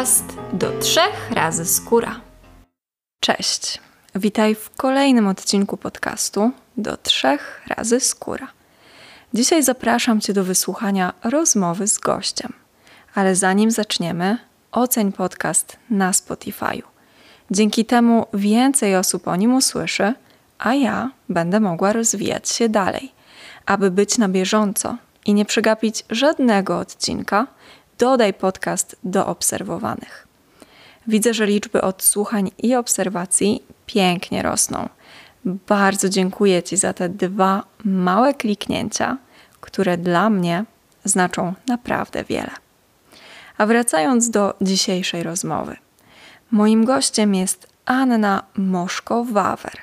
podcast do trzech razy skóra. Cześć, witaj w kolejnym odcinku podcastu do trzech razy skóra. Dzisiaj zapraszam Cię do wysłuchania rozmowy z gościem. Ale zanim zaczniemy, oceń podcast na Spotify'u. Dzięki temu więcej osób o nim usłyszy, a ja będę mogła rozwijać się dalej. Aby być na bieżąco i nie przegapić żadnego odcinka, dodaj podcast do obserwowanych. Widzę, że liczby odsłuchań i obserwacji pięknie rosną. Bardzo dziękuję Ci za te dwa małe kliknięcia, które dla mnie znaczą naprawdę wiele. A wracając do dzisiejszej rozmowy. Moim gościem jest Anna Moszko-Wawer,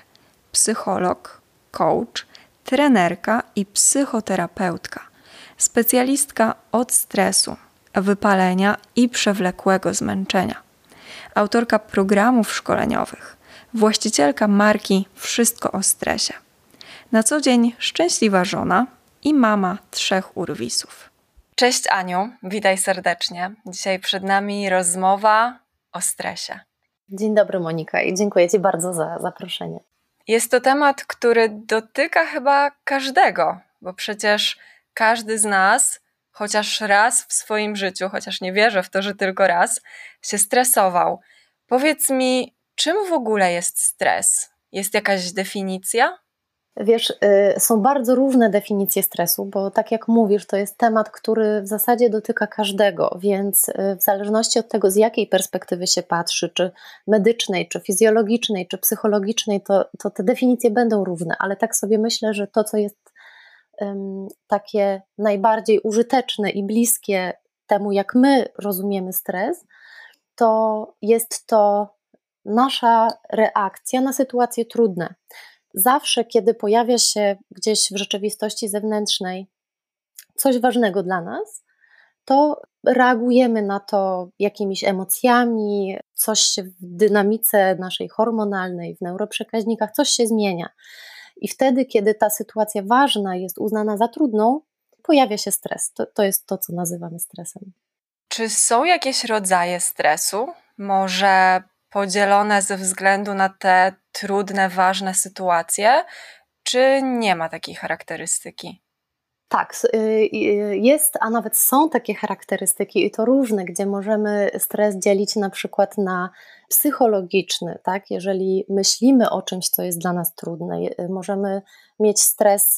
psycholog, coach, trenerka i psychoterapeutka, specjalistka od stresu, wypalenia i przewlekłego zmęczenia, autorka programów szkoleniowych, właścicielka marki Wszystko o stresie. Na co dzień szczęśliwa żona i mama trzech urwisów. Cześć Aniu, witaj serdecznie. Dzisiaj przed nami rozmowa o stresie. Dzień dobry Monika i dziękuję Ci bardzo za zaproszenie. Jest to temat, który dotyka chyba każdego, bo przecież każdy z nas chociaż raz w swoim życiu, chociaż nie wierzę w to, że tylko raz, się stresował. Powiedz mi, czym w ogóle jest stres? Jest jakaś definicja? Wiesz, y, są bardzo różne definicje stresu, bo tak jak mówisz, to jest temat, który w zasadzie dotyka każdego, więc y, w zależności od tego, z jakiej perspektywy się patrzy, czy medycznej, czy fizjologicznej, czy psychologicznej, to, to te definicje będą różne, ale tak sobie myślę, że to, co jest takie najbardziej użyteczne i bliskie temu, jak my rozumiemy stres, to jest to nasza reakcja na sytuacje trudne zawsze, kiedy pojawia się gdzieś w rzeczywistości zewnętrznej coś ważnego dla nas, to reagujemy na to jakimiś emocjami, coś w dynamice naszej hormonalnej, w neuroprzekaźnikach, coś się zmienia. I wtedy, kiedy ta sytuacja ważna jest uznana za trudną, pojawia się stres. To, to jest to, co nazywamy stresem. Czy są jakieś rodzaje stresu? Może podzielone ze względu na te trudne, ważne sytuacje, czy nie ma takiej charakterystyki? Tak, y, y, jest, a nawet są takie charakterystyki i to różne, gdzie możemy stres dzielić na przykład na psychologiczny, tak? Jeżeli myślimy o czymś, co jest dla nas trudne, możemy mieć stres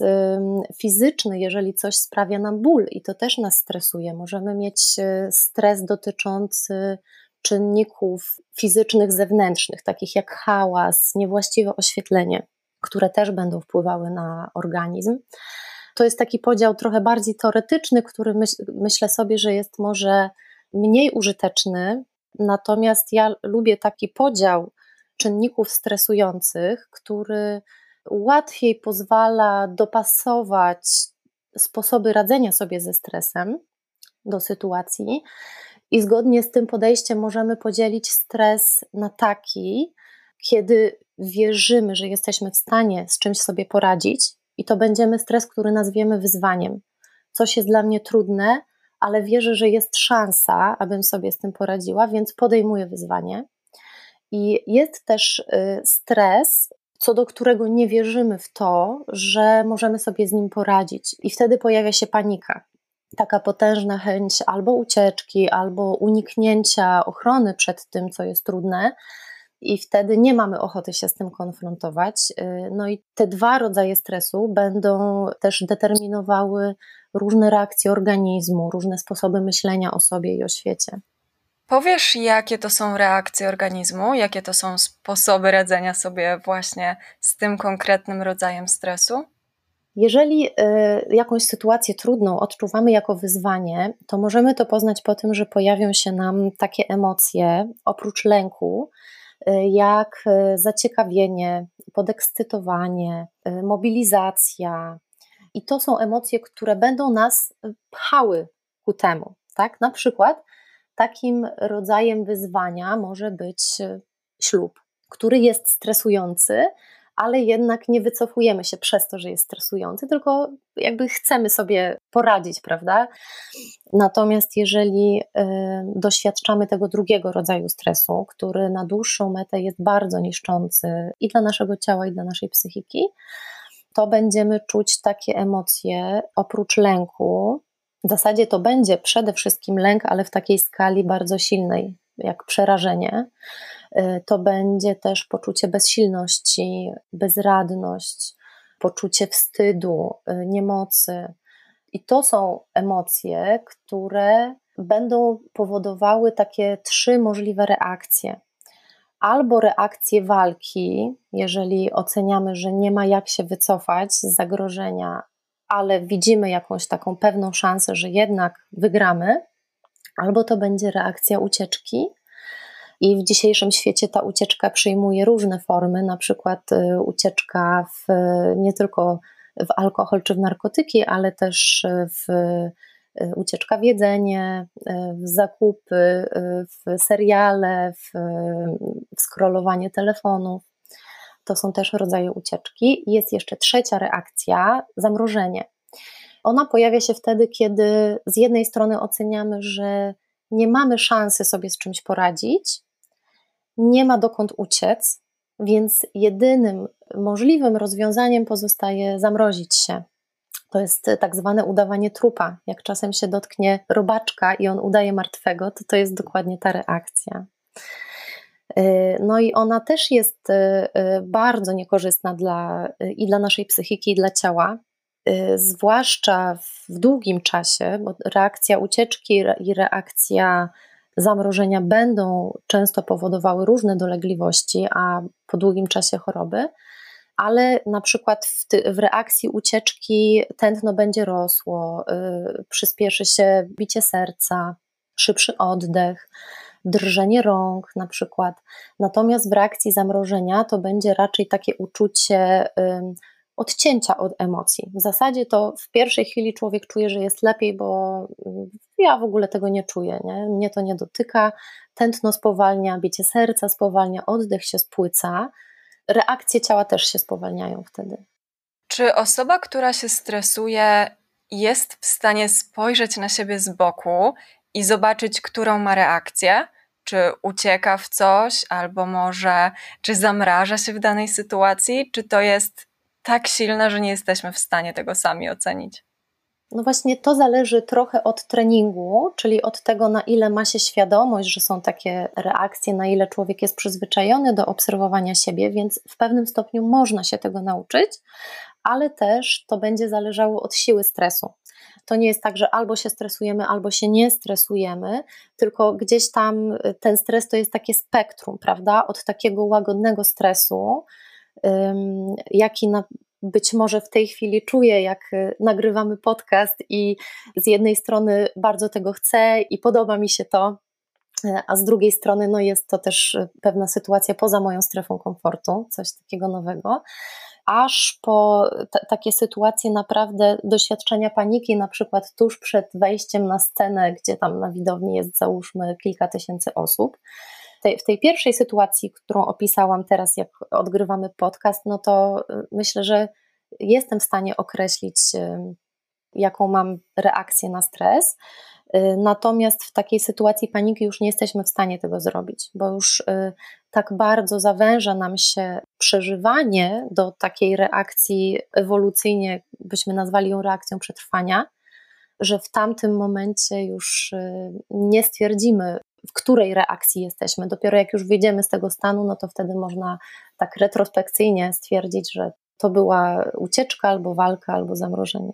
fizyczny, jeżeli coś sprawia nam ból i to też nas stresuje. Możemy mieć y, stres dotyczący czynników fizycznych zewnętrznych, takich jak hałas, niewłaściwe oświetlenie, które też będą wpływały na organizm. To jest taki podział trochę bardziej teoretyczny, który myśl, myślę sobie, że jest może mniej użyteczny, natomiast ja lubię taki podział czynników stresujących, który łatwiej pozwala dopasować sposoby radzenia sobie ze stresem do sytuacji. I zgodnie z tym podejściem możemy podzielić stres na taki, kiedy wierzymy, że jesteśmy w stanie z czymś sobie poradzić, i to będziemy stres, który nazwiemy wyzwaniem. Coś jest dla mnie trudne, ale wierzę, że jest szansa, abym sobie z tym poradziła, więc podejmuję wyzwanie. I jest też y, stres, co do którego nie wierzymy w to, że możemy sobie z nim poradzić, i wtedy pojawia się panika taka potężna chęć albo ucieczki, albo uniknięcia ochrony przed tym, co jest trudne, i wtedy nie mamy ochoty się z tym konfrontować. Y, no i te dwa rodzaje stresu będą też determinowały różne reakcje organizmu, różne sposoby myślenia o sobie i o świecie. Powiesz, jakie to są reakcje organizmu, jakie to są sposoby radzenia sobie właśnie z tym konkretnym rodzajem stresu? Jeżeli y, jakąś sytuację trudną odczuwamy jako wyzwanie, to możemy to poznać po tym, że pojawią się nam takie emocje, oprócz lęku, jak y, zaciekawienie, podekscytowanie, mobilizacja. I to są emocje, które będą nas pchały ku temu. Tak? Na przykład takim rodzajem wyzwania może być ślub, który jest stresujący, ale jednak nie wycofujemy się przez to, że jest stresujący, tylko jakby chcemy sobie poradzić, prawda? Natomiast jeżeli y, doświadczamy tego drugiego rodzaju stresu, który na dłuższą metę jest bardzo niszczący i dla naszego ciała, i dla naszej psychiki, to będziemy czuć takie emocje oprócz lęku. W zasadzie to będzie przede wszystkim lęk, ale w takiej skali bardzo silnej, jak przerażenie. Y, to będzie też poczucie bezsilności, bezradność, poczucie wstydu, y, niemocy. I to są emocje, które będą powodowały takie trzy możliwe reakcje. Albo reakcje walki, jeżeli oceniamy, że nie ma jak się wycofać z zagrożenia, ale widzimy jakąś taką pewną szansę, że jednak wygramy, albo to będzie reakcja ucieczki, i w dzisiejszym świecie ta ucieczka przyjmuje różne formy, na przykład y, ucieczka w, nie tylko w alkohol czy w narkotyki, ale też w y, ucieczka w jedzenie, y, w zakupy, w seriale, w, w scrollowanie telefonów. To są też rodzaje ucieczki. Jest jeszcze trzecia reakcja zamrożenie. Ona pojawia się wtedy, kiedy z jednej strony oceniamy, że nie mamy szansy sobie z czymś poradzić, nie ma dokąd uciec, więc jedynym możliwym rozwiązaniem pozostaje zamrozić się. To jest tak zwane udawanie trupa. Jak czasem się dotknie robaczka i on udaje martwego, to to jest dokładnie ta reakcja. Y, no i ona też jest y, y, bardzo niekorzystna dla, i dla naszej psychiki, i dla ciała, zwłaszcza w długim czasie, bo reakcja ucieczki i reakcja zamrożenia będą często powodowały różne dolegliwości, a po długim czasie choroby, ale na przykład w, ty, w reakcji ucieczki tętno będzie rosło, yy, przyspieszy się bicie serca, szybszy oddech, drżenie rąk na przykład. Natomiast w reakcji zamrożenia to będzie raczej takie uczucie yy, odcięcia od emocji. W zasadzie to w pierwszej chwili człowiek czuje, że jest lepiej, bo mm, ja w ogóle tego nie czuję, nie? mnie to nie dotyka, tętno spowalnia, bicie serca spowalnia, oddech się spłyca, reakcje ciała też się spowalniają wtedy. Czy osoba, która się stresuje, jest w stanie spojrzeć na siebie z boku i zobaczyć, którą ma reakcję? Czy ucieka w coś, albo może, czy zamraża się w danej sytuacji? Czy to jest tak silna, że nie jesteśmy w stanie tego sami ocenić. No właśnie to zależy trochę od treningu, czyli od tego, na ile ma się świadomość, że są takie reakcje, na ile człowiek jest przyzwyczajony do obserwowania siebie, więc w pewnym stopniu można się tego nauczyć, ale też to będzie zależało od siły stresu. To nie jest tak, że albo się stresujemy, albo się nie stresujemy, tylko gdzieś tam ten stres to jest takie spektrum, prawda? Od takiego łagodnego stresu, jaki na, być może w tej chwili czuję, jak y, nagrywamy podcast i z jednej strony bardzo tego chcę i podoba mi się to, e, a z drugiej strony no jest to też y, pewna sytuacja poza moją strefą komfortu, coś takiego nowego. Aż po t- takie sytuacje naprawdę doświadczenia paniki, na przykład tuż przed wejściem na scenę, gdzie tam na widowni jest załóżmy kilka tysięcy osób tej, w tej pierwszej sytuacji, którą opisałam teraz, jak odgrywamy podcast, no to y, myślę, że jestem w stanie określić, y, jaką mam reakcję na stres. Y, natomiast w takiej sytuacji paniki już nie jesteśmy w stanie tego zrobić, bo już tak bardzo zawęża nam się przeżywanie do takiej reakcji ewolucyjnie, byśmy nazwali ją reakcją przetrwania, że w tamtym momencie już nie stwierdzimy w której reakcji jesteśmy. Dopiero jak już wyjdziemy z tego stanu, no to wtedy można tak retrospekcyjnie stwierdzić, że to była ucieczka albo walka, albo zamrożenie.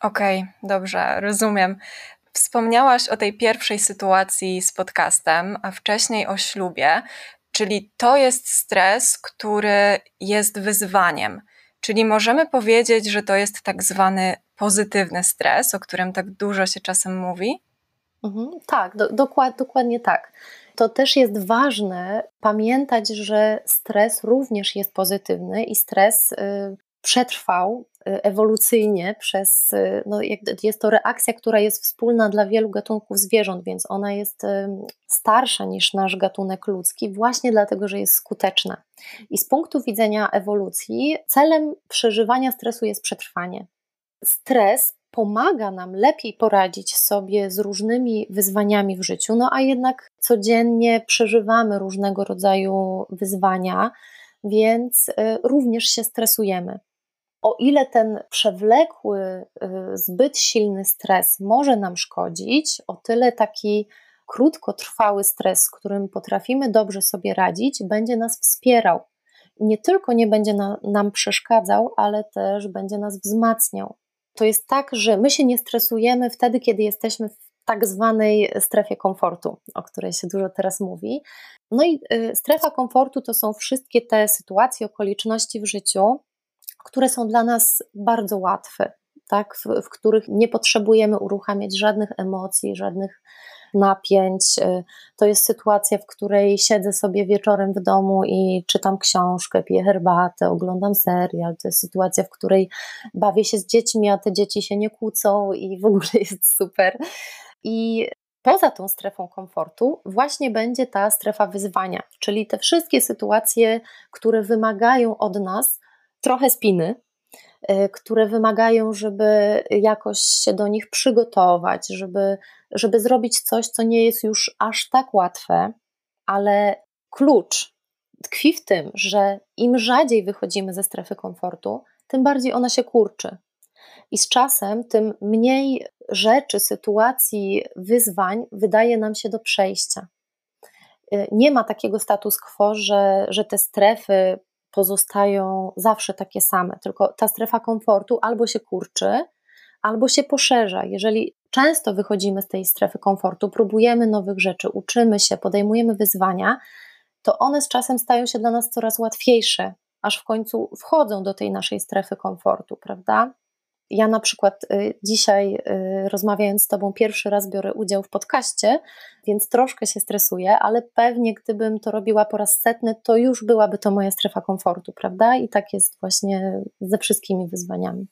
Okej, okay, dobrze, rozumiem. Wspomniałaś o tej pierwszej sytuacji z podcastem, a wcześniej o ślubie, czyli to jest stres, który jest wyzwaniem. Czyli możemy powiedzieć, że to jest tak zwany pozytywny stres, o którym tak dużo się czasem mówi? Mhm, tak, do, dokład, dokładnie tak. To też jest ważne pamiętać, że stres również jest pozytywny i stres y, przetrwał ewolucyjnie przez, no jest to reakcja, która jest wspólna dla wielu gatunków zwierząt, więc ona jest starsza niż nasz gatunek ludzki, właśnie dlatego, że jest skuteczna. I z punktu widzenia ewolucji, celem przeżywania stresu jest przetrwanie. Stres pomaga nam lepiej poradzić sobie z różnymi wyzwaniami w życiu, no a jednak codziennie przeżywamy różnego rodzaju wyzwania, więc y, również się stresujemy. O ile ten przewlekły, y, zbyt silny stres może nam szkodzić, o tyle taki krótkotrwały stres, z którym potrafimy dobrze sobie radzić, będzie nas wspierał. Nie tylko nie będzie na, nam przeszkadzał, ale też będzie nas wzmacniał. To jest tak, że my się nie stresujemy wtedy, kiedy jesteśmy w tak zwanej strefie komfortu, o której się dużo teraz mówi. No i y, strefa komfortu to są wszystkie te sytuacje, okoliczności w życiu, które są dla nas bardzo łatwe, tak? w, w których nie potrzebujemy uruchamiać żadnych emocji, żadnych napięć. Y, to jest sytuacja, w której siedzę sobie wieczorem w domu i czytam książkę, piję herbatę, oglądam serial. To jest sytuacja, w której bawię się z dziećmi, a te dzieci się nie kłócą i w ogóle jest super. I poza tą strefą komfortu właśnie będzie ta strefa wyzwania, czyli te wszystkie sytuacje, które wymagają od nas trochę spiny, które wymagają, żeby jakoś się do nich przygotować, żeby, żeby zrobić coś, co nie jest już aż tak łatwe, ale klucz tkwi w tym, że im rzadziej wychodzimy ze strefy komfortu, tym bardziej ona się kurczy. I z czasem, tym mniej rzeczy, sytuacji, wyzwań wydaje nam się do przejścia. Y, nie ma takiego status quo, że, że te strefy pozostają zawsze takie same, tylko ta strefa komfortu albo się kurczy, albo się poszerza. Jeżeli często wychodzimy z tej strefy komfortu, próbujemy nowych rzeczy, uczymy się, podejmujemy wyzwania, to one z czasem stają się dla nas coraz łatwiejsze, aż w końcu wchodzą do tej naszej strefy komfortu, prawda? Ja na przykład y, dzisiaj y, rozmawiając z Tobą pierwszy raz biorę udział w podcaście, więc troszkę się stresuję, ale pewnie gdybym to robiła po raz setny, to już byłaby to moja strefa komfortu, prawda? I tak jest właśnie ze wszystkimi wyzwaniami.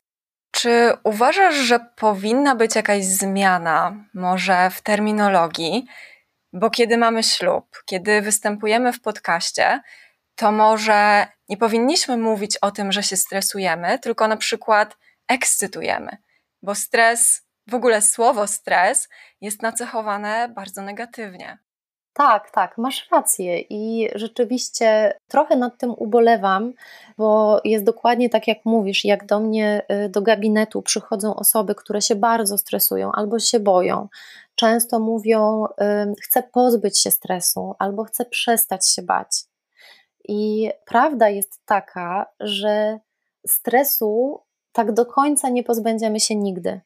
Czy uważasz, że powinna być jakaś zmiana, może w terminologii? Bo kiedy mamy ślub, kiedy występujemy w podcaście, to może nie powinniśmy mówić o tym, że się stresujemy, tylko na przykład ekscytujemy, bo stres, w ogóle słowo stres jest nacechowane bardzo negatywnie. Tak, tak, masz rację i rzeczywiście trochę nad tym ubolewam, bo jest dokładnie tak, jak mówisz. Jak do mnie y, do gabinetu przychodzą osoby, które się bardzo stresują albo się boją, często mówią: Chcę pozbyć się stresu albo chcę przestać się bać. I prawda jest taka, że stresu tak do końca nie pozbędziemy się nigdy.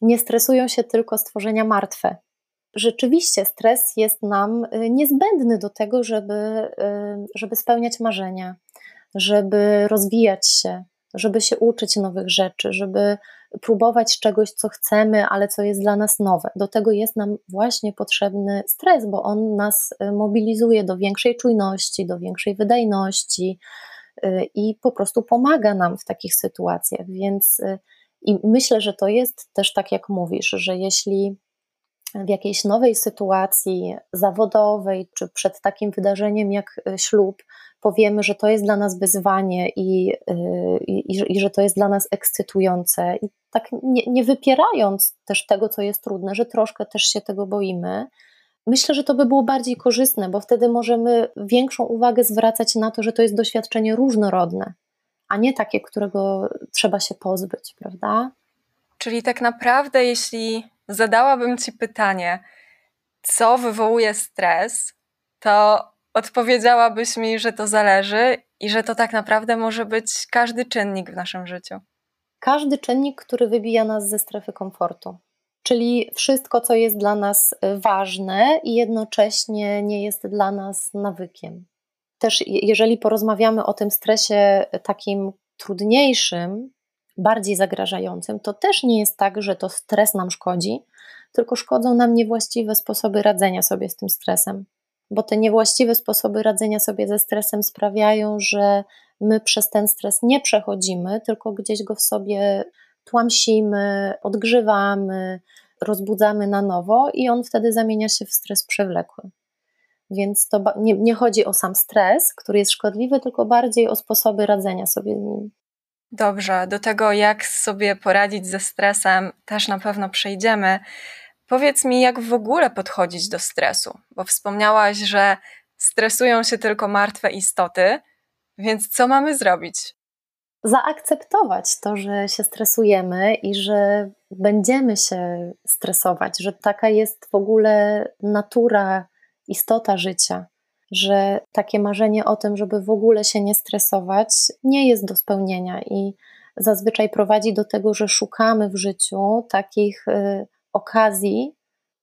Nie stresują się tylko stworzenia martwe. Rzeczywiście stres jest nam y, niezbędny do tego, żeby, y, żeby spełniać marzenia, żeby rozwijać się, żeby się uczyć nowych rzeczy, żeby próbować czegoś, co chcemy, ale co jest dla nas nowe. Do tego jest nam właśnie potrzebny stres, bo on nas y, mobilizuje do większej czujności, do większej wydajności, i po prostu pomaga nam w takich sytuacjach. Więc y, i myślę, że to jest też tak, jak mówisz, że jeśli w jakiejś nowej sytuacji zawodowej, czy przed takim wydarzeniem jak y, ślub, powiemy, że to jest dla nas wyzwanie i, i, i że to jest dla nas ekscytujące, i tak nie, nie wypierając też tego, co jest trudne, że troszkę też się tego boimy, Myślę, że to by było bardziej korzystne, bo wtedy możemy większą uwagę zwracać na to, że to jest doświadczenie różnorodne, a nie takie, którego trzeba się pozbyć, prawda? Czyli tak naprawdę, jeśli zadałabym Ci pytanie, co wywołuje stres, to odpowiedziałabyś mi, że to zależy i że to tak naprawdę może być każdy czynnik w naszym życiu. Każdy czynnik, który wybija nas ze strefy komfortu czyli wszystko, co jest dla nas y, ważne i jednocześnie nie jest dla nas nawykiem. Też jeżeli porozmawiamy o tym stresie takim trudniejszym, bardziej zagrażającym, to też nie jest tak, że to stres nam szkodzi, tylko szkodzą nam niewłaściwe sposoby radzenia sobie z tym stresem. bo te niewłaściwe sposoby radzenia sobie ze stresem sprawiają, że my przez ten stres nie przechodzimy, tylko gdzieś go w sobie tłamsimy, odgrzewamy, rozbudzamy na nowo i on wtedy zamienia się w stres przewlekły. Więc to nie, nie chodzi o sam stres, który jest szkodliwy, tylko bardziej o sposoby radzenia sobie z nim. Dobrze, do tego jak sobie poradzić ze stresem też na pewno przejdziemy. Powiedz mi, jak w ogóle podchodzić do stresu, bo wspomniałaś, że stresują się tylko martwe istoty, więc co mamy zrobić? Zaakceptować to, że się stresujemy i że będziemy się stresować, że taka jest w ogóle natura, istota życia, że takie marzenie o tym, żeby w ogóle się nie stresować, nie jest do spełnienia i zazwyczaj prowadzi do tego, że szukamy w życiu takich y, okazji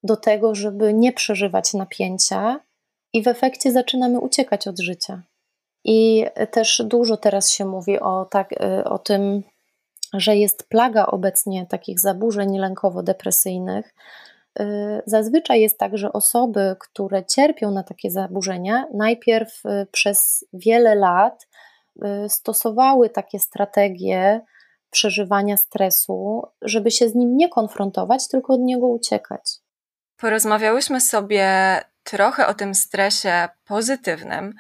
do tego, żeby nie przeżywać napięcia, i w efekcie zaczynamy uciekać od życia. I też dużo teraz się mówi o, tak, y, o tym, że jest plaga obecnie takich zaburzeń lękowo-depresyjnych. Y, zazwyczaj jest tak, że osoby, które cierpią na takie zaburzenia, najpierw y, przez wiele lat stosowały takie strategie przeżywania stresu, żeby się z nim nie konfrontować, tylko od niego uciekać. Porozmawiałyśmy sobie trochę o tym stresie pozytywnym,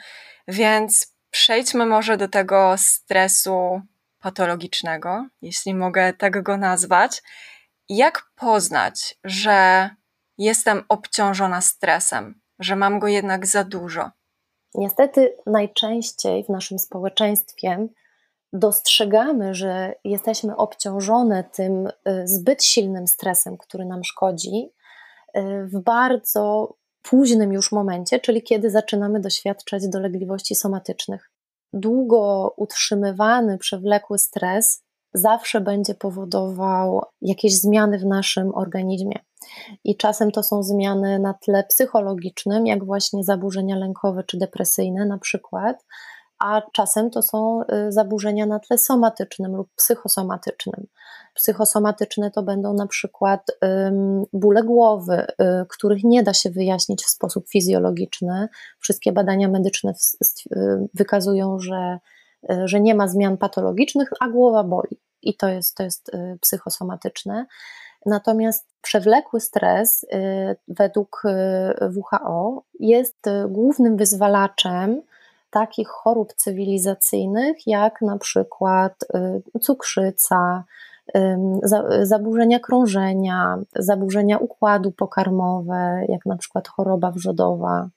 więc przejdźmy może do tego stresu patologicznego, jeśli mogę tak go nazwać. Jak poznać, że jestem obciążona stresem, że mam go jednak za dużo? Niestety, najczęściej w naszym społeczeństwie dostrzegamy, że jesteśmy obciążone tym y, zbyt silnym stresem, który nam szkodzi, y, w bardzo późnym już momencie, czyli kiedy zaczynamy doświadczać dolegliwości somatycznych. Długo utrzymywany, przewlekły stres zawsze będzie powodował jakieś zmiany w naszym organizmie. I czasem to są zmiany na tle psychologicznym, jak właśnie zaburzenia lękowe czy depresyjne, na przykład, a czasem to są y, zaburzenia na tle somatycznym lub psychosomatycznym. Psychosomatyczne to będą na przykład bóle głowy, y, których nie da się wyjaśnić w sposób fizjologiczny. Wszystkie badania medyczne y, wykazują, że, że nie ma zmian patologicznych, a głowa boli. I to jest, to jest psychosomatyczne. Natomiast przewlekły stres według WHO jest głównym wyzwalaczem takich chorób cywilizacyjnych, jak na przykład y, cukrzyca, zaburzenia krążenia, zaburzenia układu pokarmowe, jak na przykład choroba wrzodowa,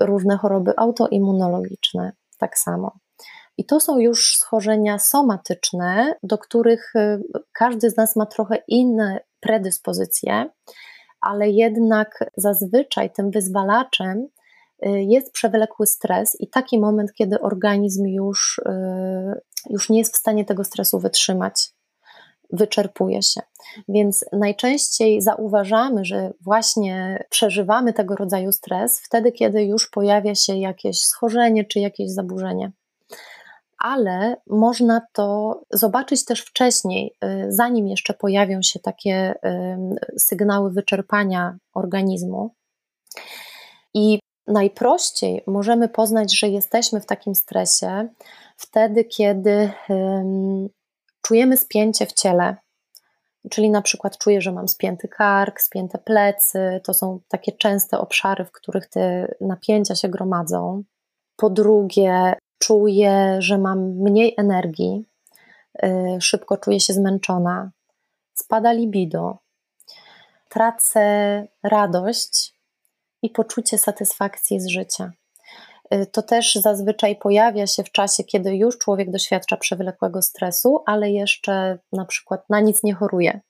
różne choroby autoimmunologiczne, tak samo. I to są już schorzenia somatyczne, do których y, każdy z nas ma trochę inne predyspozycje, ale jednak zazwyczaj tym wyzwalaczem jest przewlekły stres i taki moment, kiedy organizm już, y, już nie jest w stanie tego stresu wytrzymać, wyczerpuje się. Więc najczęściej zauważamy, że właśnie przeżywamy tego rodzaju stres wtedy, kiedy już pojawia się jakieś schorzenie czy jakieś zaburzenie. Ale można to zobaczyć też wcześniej, y, zanim jeszcze pojawią się takie sygnały wyczerpania organizmu. I Najprościej możemy poznać, że jesteśmy w takim stresie wtedy, kiedy czujemy spięcie w ciele. Czyli na przykład czuję, że mam spięty kark, spięte plecy. To są takie częste obszary, w których te napięcia się gromadzą. Po drugie, czuję, że mam mniej energii, yy, szybko czuję się zmęczona, spada libido, tracę radość i poczucie satysfakcji z życia. Y, to też zazwyczaj pojawia się w czasie, kiedy już człowiek doświadcza przewlekłego stresu, ale jeszcze na przykład na nic nie choruje.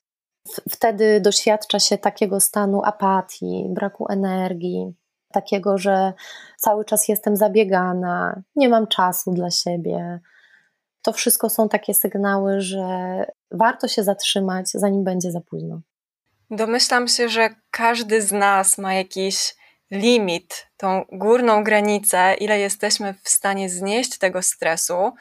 Wtedy doświadcza się takiego stanu apatii, braku energii, takiego, że cały czas jestem zabiegana, nie mam czasu dla siebie. To wszystko są takie sygnały, że warto się zatrzymać, zanim będzie za późno. Domyślam się, że każdy z nas ma jakiś limit, tą górną granicę, ile jesteśmy w stanie znieść tego stresu,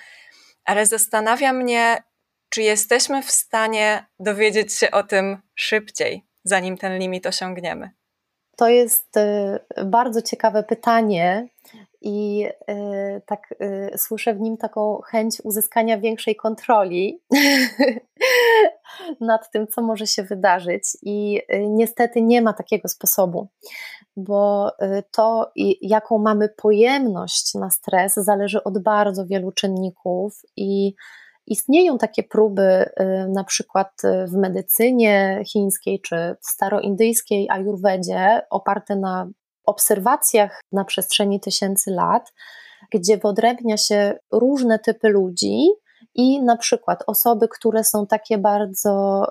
ale zastanawia mnie, czy jesteśmy w stanie dowiedzieć się o tym szybciej, zanim ten limit osiągniemy. To jest bardzo ciekawe pytanie, i y, tak y, słyszę w nim taką chęć uzyskania większej kontroli nad tym, co może się wydarzyć. I y, niestety nie ma takiego sposobu, bo to, jaką mamy pojemność na stres, zależy od bardzo wielu czynników i Istnieją takie próby, na przykład w medycynie chińskiej czy w staroindyjskiej ajurwedzie, oparte na obserwacjach na przestrzeni tysięcy lat, gdzie wyodrębnia się różne typy ludzi i na przykład osoby, które są takie bardzo,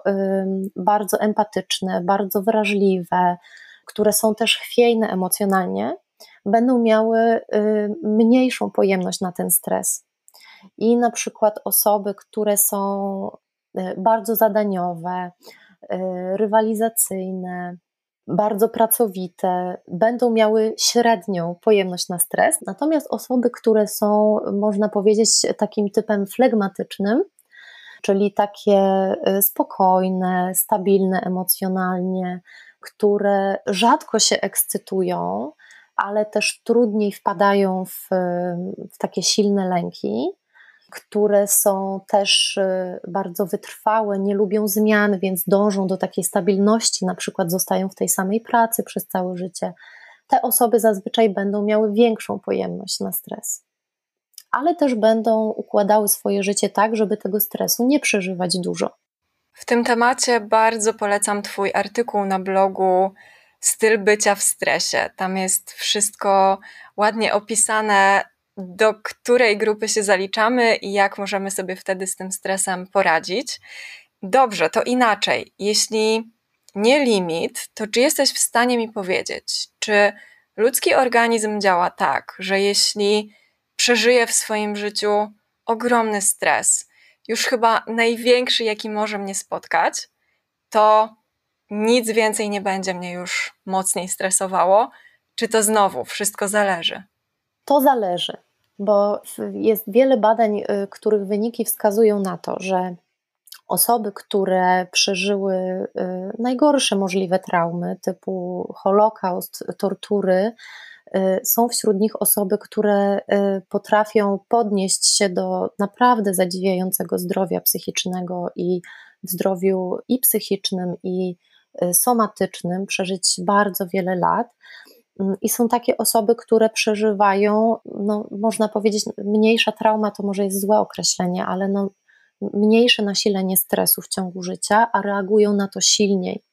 bardzo empatyczne, bardzo wrażliwe, które są też chwiejne emocjonalnie, będą miały mniejszą pojemność na ten stres. I na przykład osoby, które są y, bardzo zadaniowe, y, rywalizacyjne, bardzo pracowite, będą miały średnią pojemność na stres, natomiast osoby, które są, można powiedzieć, takim typem flegmatycznym, czyli takie y, spokojne, stabilne emocjonalnie, które rzadko się ekscytują, ale też trudniej wpadają w, w takie silne lęki, które są też y, bardzo wytrwałe, nie lubią zmian, więc dążą do takiej stabilności, na przykład zostają w tej samej pracy przez całe życie. Te osoby zazwyczaj będą miały większą pojemność na stres, ale też będą układały swoje życie tak, żeby tego stresu nie przeżywać dużo. W tym temacie bardzo polecam Twój artykuł na blogu Styl bycia w stresie. Tam jest wszystko ładnie opisane, do której grupy się zaliczamy i jak możemy sobie wtedy z tym stresem poradzić. Dobrze, to inaczej. Jeśli nie limit, to czy jesteś w stanie mi powiedzieć, czy ludzki organizm działa tak, że jeśli przeżyje w swoim życiu ogromny stres, już chyba największy, jaki może mnie spotkać, to nic więcej nie będzie mnie już mocniej stresowało? Czy to znowu wszystko zależy? To zależy bo jest wiele badań, y, których wyniki wskazują na to, że osoby, które przeżyły y, najgorsze możliwe traumy, typu Holokaust, tortury, y, są wśród nich osoby, które potrafią podnieść się do naprawdę zadziwiającego zdrowia psychicznego i w zdrowiu i psychicznym, i somatycznym, przeżyć bardzo wiele lat. Mm, I są takie osoby, które przeżywają, no, można powiedzieć, mniejsza trauma to może jest złe określenie, ale no, mniejsze nasilenie stresu w ciągu życia, a reagują na to silniej.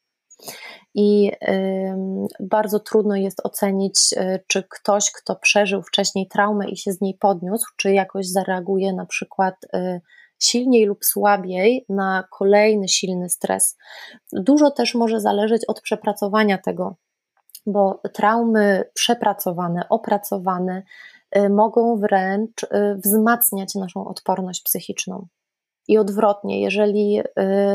I y, bardzo trudno jest ocenić, y, czy ktoś, kto przeżył wcześniej traumę i się z niej podniósł, czy jakoś zareaguje na przykład y, silniej lub słabiej na kolejny silny stres. Dużo też może zależeć od przepracowania tego bo traumy przepracowane, opracowane y, mogą wręcz y, wzmacniać naszą odporność psychiczną. I odwrotnie, jeżeli y,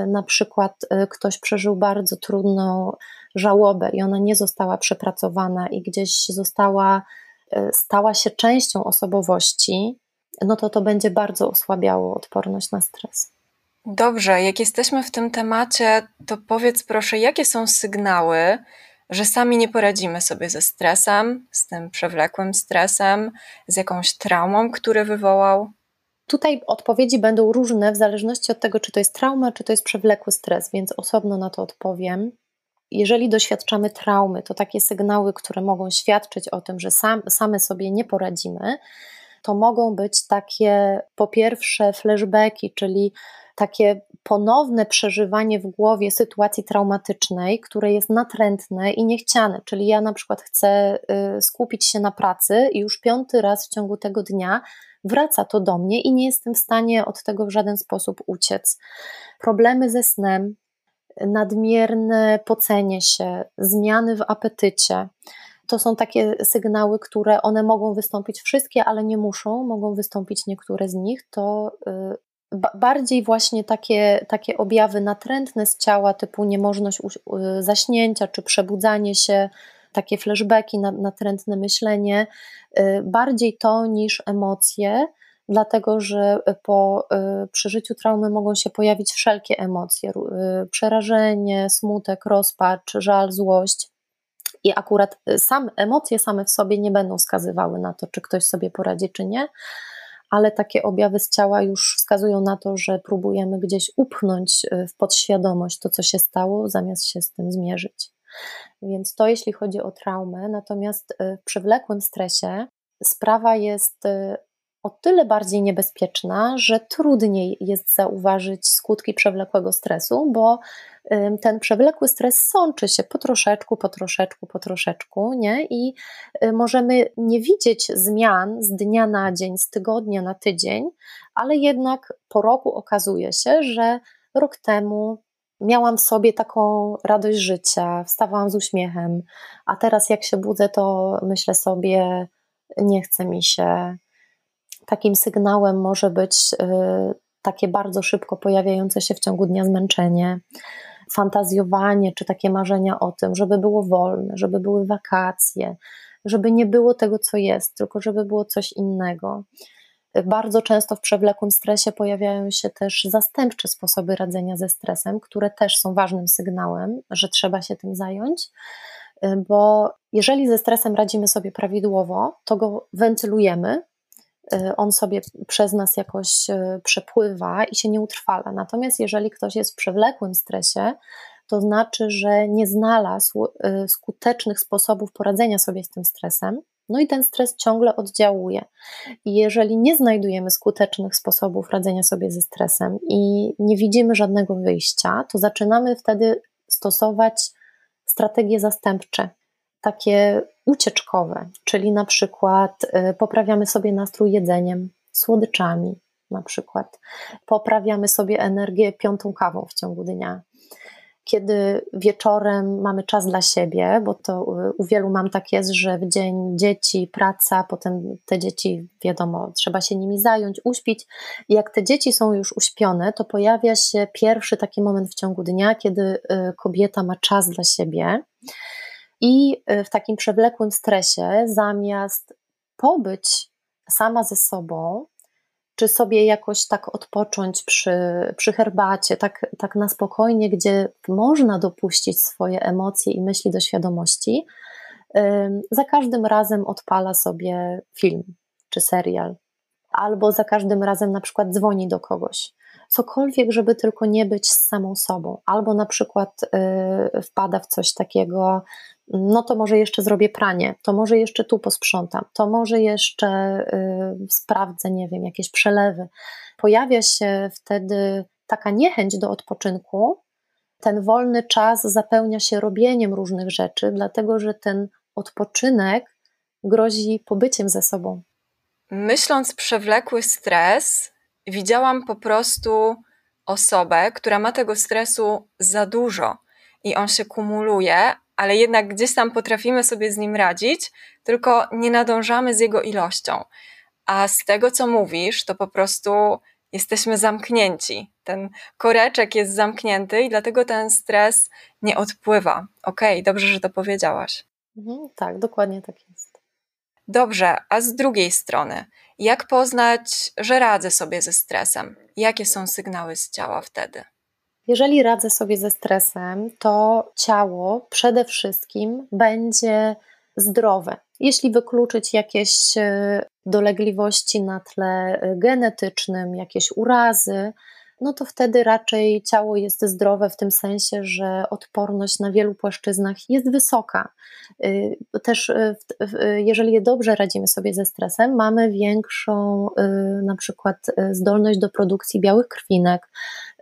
na przykład ktoś przeżył bardzo trudną żałobę i ona nie została przepracowana i gdzieś została, stała się częścią osobowości, no to to będzie bardzo osłabiało odporność na stres. Dobrze, jak jesteśmy w tym temacie, to powiedz proszę, jakie są sygnały, że sami nie poradzimy sobie ze stresem, z tym przewlekłym stresem, z jakąś traumą, który wywołał? Tutaj odpowiedzi będą różne w zależności od tego, czy to jest trauma, czy to jest przewlekły stres, więc osobno na to odpowiem. Jeżeli doświadczamy traumy, to takie sygnały, które mogą świadczyć o tym, że sam, same sobie nie poradzimy, to mogą być takie po pierwsze flashbacki, czyli takie ponowne przeżywanie w głowie sytuacji traumatycznej, które jest natrętne i niechciane. Czyli ja na przykład chcę y, skupić się na pracy i już piąty raz w ciągu tego dnia wraca to do mnie i nie jestem w stanie od tego w żaden sposób uciec. Problemy ze snem, nadmierne pocenie się, zmiany w apetycie. To są takie sygnały, które one mogą wystąpić wszystkie, ale nie muszą, mogą wystąpić niektóre z nich. To y, bardziej właśnie takie, takie objawy natrętne z ciała, typu niemożność zaśnięcia czy przebudzanie się, takie flashbacki, natrętne myślenie, y, bardziej to niż emocje, dlatego że po y, przeżyciu traumy mogą się pojawić wszelkie emocje: y, przerażenie, smutek, rozpacz, żal, złość. I akurat sam emocje same w sobie nie będą wskazywały na to, czy ktoś sobie poradzi, czy nie, ale takie objawy z ciała już wskazują na to, że próbujemy gdzieś upchnąć w podświadomość to, co się stało, zamiast się z tym zmierzyć. Więc to jeśli chodzi o traumę, natomiast w przewlekłym stresie sprawa jest o tyle bardziej niebezpieczna, że trudniej jest zauważyć skutki przewlekłego stresu, bo ten przewlekły stres sączy się po troszeczku, po troszeczku, po troszeczku, nie? I y, możemy nie widzieć zmian z dnia na dzień, z tygodnia na tydzień, ale jednak po roku okazuje się, że rok temu miałam w sobie taką radość życia, wstawałam z uśmiechem, a teraz jak się budzę, to myślę sobie, nie chce mi się, Takim sygnałem może być y, takie bardzo szybko pojawiające się w ciągu dnia zmęczenie, fantazjowanie czy takie marzenia o tym, żeby było wolne, żeby były wakacje, żeby nie było tego, co jest, tylko żeby było coś innego. Bardzo często w przewlekłym stresie pojawiają się też zastępcze sposoby radzenia ze stresem, które też są ważnym sygnałem, że trzeba się tym zająć, bo jeżeli ze stresem radzimy sobie prawidłowo, to go wentylujemy, Y, on sobie przez nas jakoś y, przepływa i się nie utrwala. Natomiast jeżeli ktoś jest w przewlekłym stresie, to znaczy, że nie znalazł y, skutecznych sposobów poradzenia sobie z tym stresem, no i ten stres ciągle oddziałuje. I jeżeli nie znajdujemy skutecznych sposobów radzenia sobie ze stresem i nie widzimy żadnego wyjścia, to zaczynamy wtedy stosować strategie zastępcze, takie ucieczkowe, czyli na przykład y, poprawiamy sobie nastrój jedzeniem, słodyczami na przykład, poprawiamy sobie energię piątą kawą w ciągu dnia. Kiedy wieczorem mamy czas dla siebie, bo to y, u wielu mam tak jest, że w dzień dzieci, praca, potem te dzieci, wiadomo, trzeba się nimi zająć, uśpić. Jak te dzieci są już uśpione, to pojawia się pierwszy taki moment w ciągu dnia, kiedy y, kobieta ma czas dla siebie i y, w takim przewlekłym stresie, zamiast pobyć sama ze sobą, czy sobie jakoś tak odpocząć przy, przy herbacie, tak, tak na spokojnie, gdzie można dopuścić swoje emocje i myśli do świadomości, za każdym razem odpala sobie film czy serial, albo za każdym razem na przykład dzwoni do kogoś. Cokolwiek, żeby tylko nie być z samą sobą, albo na przykład y, wpada w coś takiego, no to może jeszcze zrobię pranie, to może jeszcze tu posprzątam, to może jeszcze y, sprawdzę, nie wiem, jakieś przelewy. Pojawia się wtedy taka niechęć do odpoczynku. Ten wolny czas zapełnia się robieniem różnych rzeczy, dlatego że ten odpoczynek grozi pobyciem ze sobą. Myśląc przewlekły stres, widziałam po prostu osobę, która ma tego stresu za dużo i on się kumuluje, ale jednak gdzieś tam potrafimy sobie z nim radzić, tylko nie nadążamy z jego ilością. A z tego, co mówisz, to po prostu jesteśmy zamknięci. Ten koreczek jest zamknięty i dlatego ten stres nie odpływa. Okej, okay, dobrze, że to powiedziałaś. Mhm, tak, dokładnie tak jest. Dobrze, a z drugiej strony, jak poznać, że radzę sobie ze stresem? Jakie są sygnały z ciała wtedy? Jeżeli radzę sobie ze stresem, to ciało przede wszystkim będzie zdrowe. Jeśli wykluczyć jakieś e, dolegliwości na tle e, genetycznym, jakieś urazy, no to wtedy raczej ciało jest zdrowe w tym sensie, że odporność na wielu płaszczyznach jest wysoka. Y, też y, jeżeli dobrze radzimy sobie ze stresem, mamy większą y, na przykład zdolność do produkcji białych krwinek,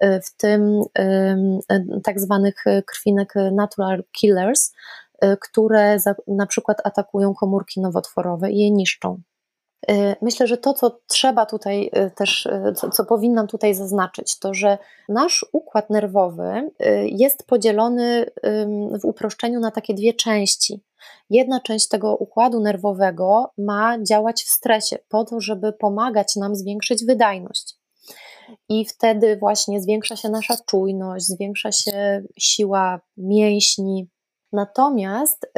w tym tak zwanych krwinek natural killers, które na przykład atakują komórki nowotworowe i je niszczą. Y, myślę, że to, co trzeba tutaj y, też, y, co, co powinnam tutaj zaznaczyć, to że nasz układ nerwowy jest podzielony w uproszczeniu na takie dwie części. Jedna część tego układu nerwowego ma działać w stresie, po to, żeby pomagać nam zwiększyć wydajność. I wtedy właśnie zwiększa się nasza czujność, zwiększa się siła mięśni. Natomiast,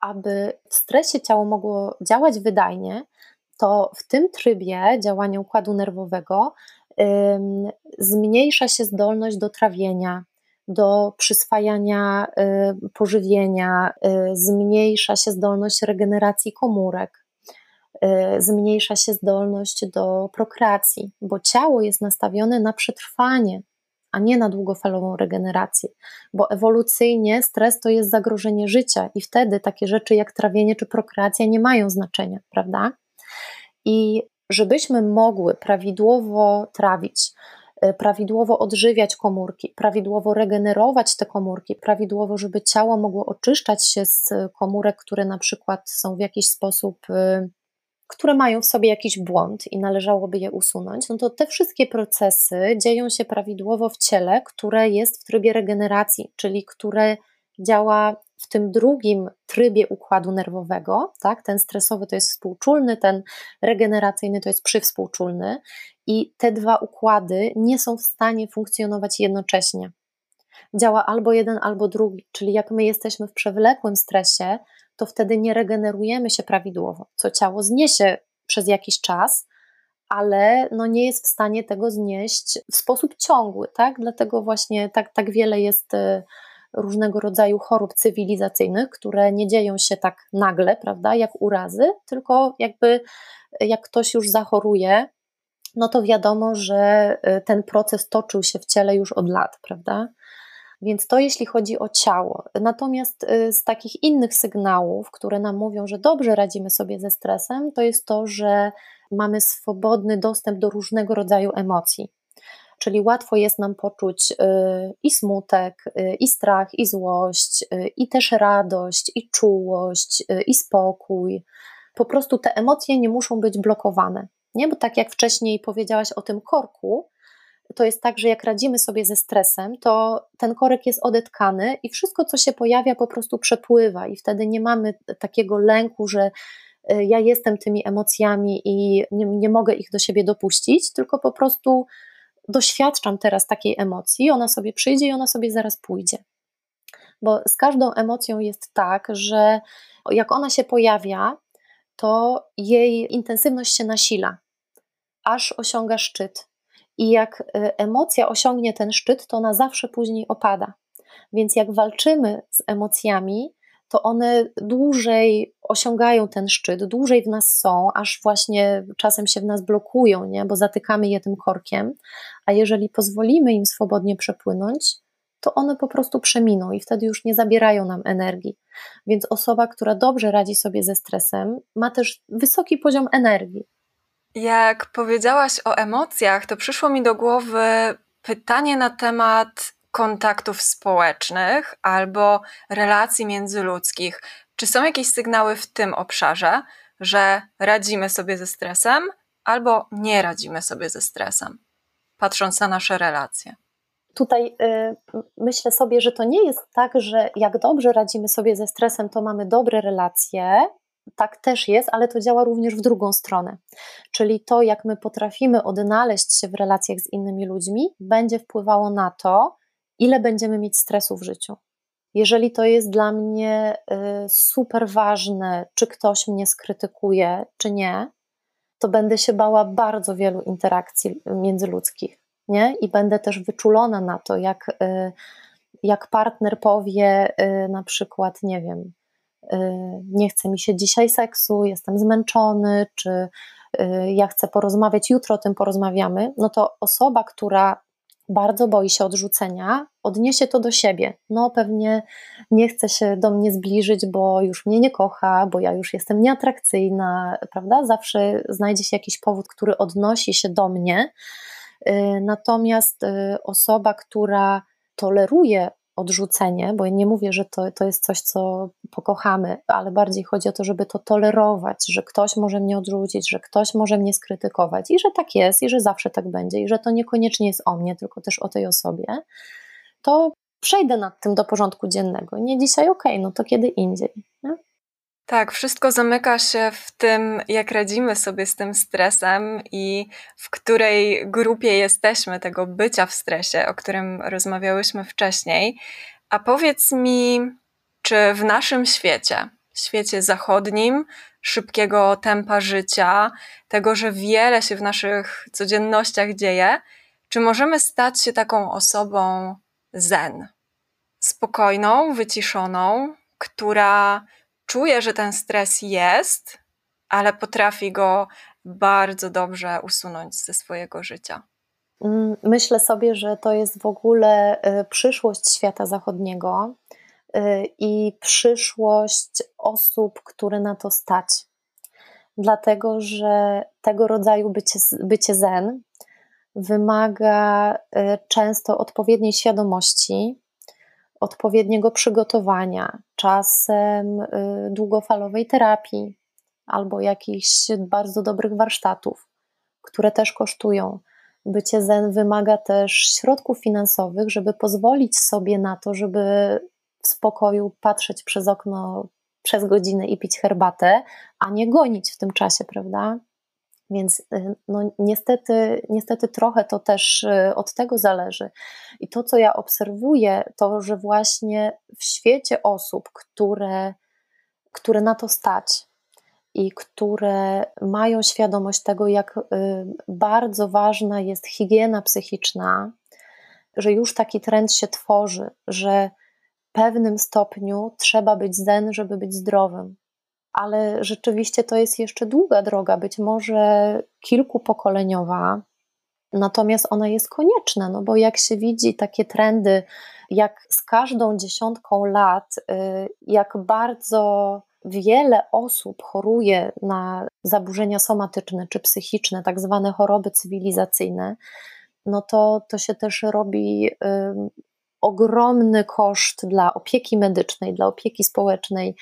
aby w stresie ciało mogło działać wydajnie, to w tym trybie działania układu nerwowego zmniejsza się zdolność do trawienia, do przyswajania y, pożywienia, y, zmniejsza się zdolność regeneracji komórek, y, zmniejsza się zdolność do prokreacji, bo ciało jest nastawione na przetrwanie, a nie na długofalową regenerację, bo ewolucyjnie stres to jest zagrożenie życia i wtedy takie rzeczy jak trawienie czy prokreacja nie mają znaczenia, prawda? I żebyśmy mogły prawidłowo trawić, y, prawidłowo odżywiać komórki, prawidłowo regenerować te komórki, prawidłowo, żeby ciało mogło oczyszczać się z komórek, które na przykład są w jakiś sposób y, które mają w sobie jakiś błąd i należałoby je usunąć, no to te wszystkie procesy dzieją się prawidłowo w ciele, które jest w trybie regeneracji, czyli które działa w tym drugim trybie układu nerwowego, tak? Ten stresowy to jest współczulny, ten regeneracyjny to jest przywspółczulny i te dwa układy nie są w stanie funkcjonować jednocześnie. Działa albo jeden, albo drugi, czyli jak my jesteśmy w przewlekłym stresie, to wtedy nie regenerujemy się prawidłowo, co ciało zniesie przez jakiś czas, ale no nie jest w stanie tego znieść w sposób ciągły, tak? Dlatego właśnie tak, tak wiele jest y, różnego rodzaju chorób cywilizacyjnych, które nie dzieją się tak nagle, prawda, jak urazy, tylko jakby jak ktoś już zachoruje, no to wiadomo, że y, ten proces toczył się w ciele już od lat, prawda? Więc to jeśli chodzi o ciało. Natomiast y, z takich innych sygnałów, które nam mówią, że dobrze radzimy sobie ze stresem, to jest to, że mamy swobodny dostęp do różnego rodzaju emocji. Czyli łatwo jest nam poczuć y, i smutek, y, i strach, i złość, i też radość, i czułość, i spokój. Po prostu te emocje nie muszą być blokowane. Nie? Bo tak jak wcześniej powiedziałaś o tym korku, to jest tak, że jak radzimy sobie ze stresem, to ten korek jest odetkany i wszystko, co się pojawia, po prostu przepływa, i wtedy nie mamy takiego lęku, że ja jestem tymi emocjami i nie, nie mogę ich do siebie dopuścić, tylko po prostu doświadczam teraz takiej emocji, ona sobie przyjdzie i ona sobie zaraz pójdzie. Bo z każdą emocją jest tak, że jak ona się pojawia, to jej intensywność się nasila, aż osiąga szczyt i jak y, emocja osiągnie ten szczyt, to ona zawsze później opada. Więc jak walczymy z emocjami, to one dłużej osiągają ten szczyt, dłużej w nas są, aż właśnie czasem się w nas blokują, nie? bo zatykamy je tym korkiem. A jeżeli pozwolimy im swobodnie przepłynąć, to one po prostu przeminą i wtedy już nie zabierają nam energii. Więc osoba, która dobrze radzi sobie ze stresem, ma też wysoki poziom energii. Jak powiedziałaś o emocjach, to przyszło mi do głowy pytanie na temat kontaktów społecznych albo relacji międzyludzkich. Czy są jakieś sygnały w tym obszarze, że radzimy sobie ze stresem albo nie radzimy sobie ze stresem, patrząc na nasze relacje? Tutaj y, myślę sobie, że to nie jest tak, że jak dobrze radzimy sobie ze stresem, to mamy dobre relacje, tak też jest, ale to działa również w drugą stronę. Czyli to, jak my potrafimy odnaleźć się w relacjach z innymi ludźmi, będzie wpływało na to, ile będziemy mieć stresu w życiu. Jeżeli to jest dla mnie y, super ważne, czy ktoś mnie skrytykuje, czy nie, to będę się bała bardzo wielu interakcji międzyludzkich, nie? I będę też wyczulona na to, jak, y, jak partner powie y, na przykład, nie wiem, nie chce mi się dzisiaj seksu, jestem zmęczony, czy ja chcę porozmawiać, jutro o tym porozmawiamy, no to osoba, która bardzo boi się odrzucenia, odniesie to do siebie. No, pewnie nie chce się do mnie zbliżyć, bo już mnie nie kocha, bo ja już jestem nieatrakcyjna, prawda? Zawsze znajdzie się jakiś powód, który odnosi się do mnie. Y, natomiast osoba, która toleruje odrzucenie, bo ja nie mówię, że to, to jest coś, co pokochamy, ale bardziej chodzi o to, żeby to tolerować, że ktoś może mnie odrzucić, że ktoś może mnie skrytykować i że tak jest, i że zawsze tak będzie, i że to niekoniecznie jest o mnie, tylko też o tej osobie, to przejdę nad tym do porządku dziennego. Nie dzisiaj, okej, okay, no to kiedy indziej. Tak, wszystko zamyka się w tym, jak radzimy sobie z tym stresem i w której grupie jesteśmy tego bycia w stresie, o którym rozmawiałyśmy wcześniej. A powiedz mi, czy w naszym świecie, świecie zachodnim, szybkiego tempa życia, tego, że wiele się w naszych codziennościach dzieje, czy możemy stać się taką osobą zen, spokojną, wyciszoną, która czuje, że ten stres jest, ale potrafi go bardzo dobrze usunąć ze swojego życia. Mm, myślę sobie, że to jest w ogóle y, przyszłość świata zachodniego y, i przyszłość osób, które na to stać. Dlatego, że tego rodzaju bycie, bycie zen wymaga y, często odpowiedniej świadomości, odpowiedniego przygotowania, czasem długofalowej terapii albo jakichś bardzo dobrych warsztatów, które też kosztują bycie zen wymaga też środków finansowych, żeby pozwolić sobie na to, żeby w spokoju patrzeć przez okno przez godzinę i pić herbatę, a nie gonić w tym czasie, prawda? Więc y, no, niestety, niestety trochę to też y, od tego zależy. I to, co ja obserwuję, to, że właśnie w świecie osób, które, które na to stać, i które mają świadomość tego, jak y, bardzo ważna jest higiena psychiczna, że już taki trend się tworzy, że w pewnym stopniu trzeba być zen, żeby być zdrowym. Ale rzeczywiście to jest jeszcze długa droga, być może kilkupokoleniowa, natomiast ona jest konieczna, no bo jak się widzi takie trendy, jak z każdą dziesiątką lat, y, jak bardzo wiele osób choruje na zaburzenia somatyczne czy psychiczne, tak zwane choroby cywilizacyjne, no to, to się też robi y, ogromny koszt dla opieki medycznej, dla opieki społecznej.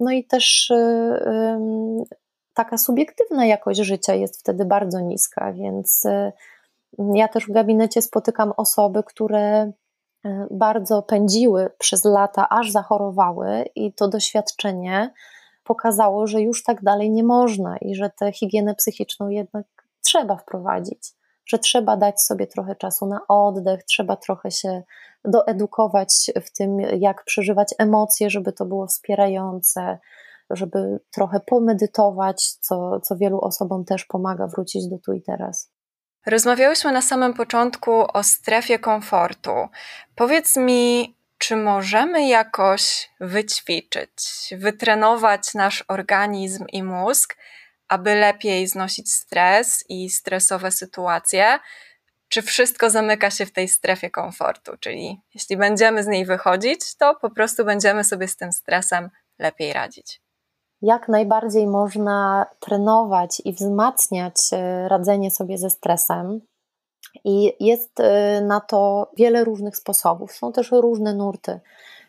No i też y, y, taka subiektywna jakość życia jest wtedy bardzo niska, więc ja też w gabinecie spotykam osoby, które E, bardzo pędziły przez lata, aż zachorowały, i to doświadczenie pokazało, że już tak dalej nie można i że tę higienę psychiczną jednak trzeba wprowadzić, że trzeba dać sobie trochę czasu na oddech, trzeba trochę się doedukować w tym, jak przeżywać emocje, żeby to było wspierające, żeby trochę pomedytować, co, co wielu osobom też pomaga wrócić do tu i teraz. Rozmawiałyśmy na samym początku o strefie komfortu. Powiedz mi, czy możemy jakoś wyćwiczyć, wytrenować nasz organizm i mózg, aby lepiej znosić stres i stresowe sytuacje? Czy wszystko zamyka się w tej strefie komfortu? Czyli jeśli będziemy z niej wychodzić, to po prostu będziemy sobie z tym stresem lepiej radzić jak najbardziej można trenować i wzmacniać e, radzenie sobie ze stresem. I jest e, na to wiele różnych sposobów. Są też różne nurty.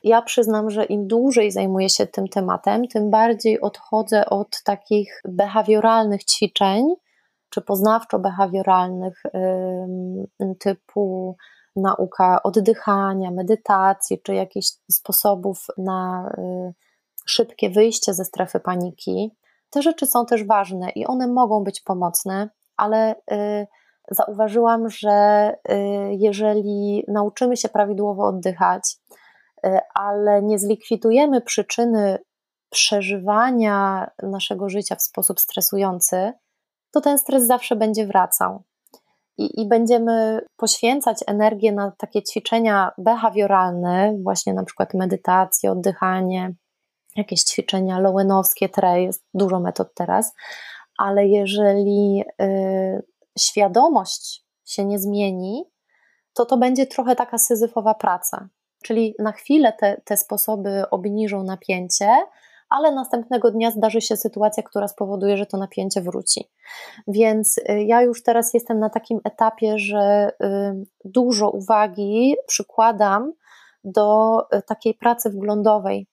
Ja przyznam, że im dłużej zajmuję się tym tematem, tym bardziej odchodzę od takich behawioralnych ćwiczeń, czy poznawczo-behawioralnych, typu nauka oddychania, medytacji, czy jakichś sposobów na y, szybkie wyjście ze strefy paniki. Te rzeczy są też ważne i one mogą być pomocne, ale y, zauważyłam, że y, jeżeli nauczymy się prawidłowo oddychać, y, ale nie zlikwidujemy przyczyny przeżywania naszego życia w sposób stresujący, to ten stres zawsze będzie wracał. I, I, będziemy poświęcać energię na takie ćwiczenia behawioralne, właśnie na przykład medytację, oddychanie, jakieś ćwiczenia lowenowskie, tre, jest dużo metod teraz, ale jeżeli y, świadomość się nie zmieni, to to będzie trochę taka syzyfowa praca. Czyli na chwilę te, te sposoby obniżą napięcie, ale następnego dnia zdarzy się sytuacja, która spowoduje, że to napięcie wróci. Więc y, ja już teraz jestem na takim etapie, że y, dużo uwagi przykładam do y, takiej pracy wglądowej,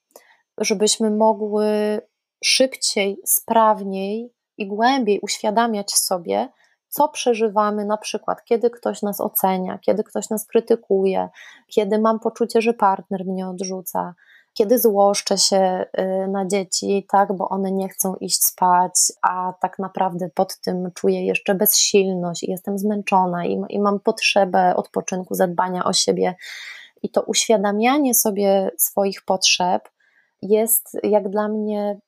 żebyśmy mogły szybciej, sprawniej i głębiej uświadamiać sobie, co przeżywamy, na przykład, kiedy ktoś nas ocenia, kiedy ktoś nas krytykuje, kiedy mam poczucie, że partner mnie odrzuca, kiedy złoszczę się y, na dzieci, tak, bo one nie chcą iść spać, a tak naprawdę pod tym czuję jeszcze bezsilność i jestem zmęczona i, i mam potrzebę odpoczynku, zadbania o siebie. I to uświadamianie sobie swoich potrzeb jest jak dla mnie